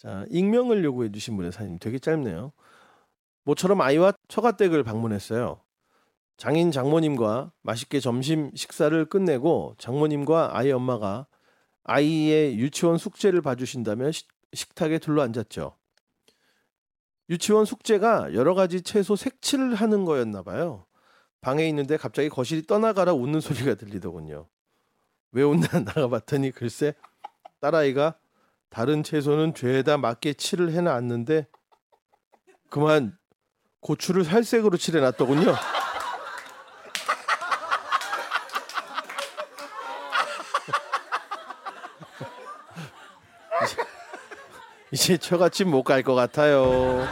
자, 익명을 요구해 주신 분의 사진 되게 짧네요. 모처럼 아이와 처가댁을 방문했어요. 장인 장모님과 맛있게 점심 식사를 끝내고 장모님과 아이 엄마가 아이의 유치원 숙제를 봐주신다며 식- 식탁에 둘러앉았죠. 유치원 숙제가 여러 가지 채소 색칠을 하는 거였나 봐요. 방에 있는데 갑자기 거실이 떠나가라 웃는 소리가 들리더군요. 왜 웃나 나가봤더니 글쎄 딸아이가 다른 채소는 죄에다 맞게 칠을 해놨는데 그만 고추를 살색으로 칠해놨더군요. 이제 처갓집 못 갈 것 같아요.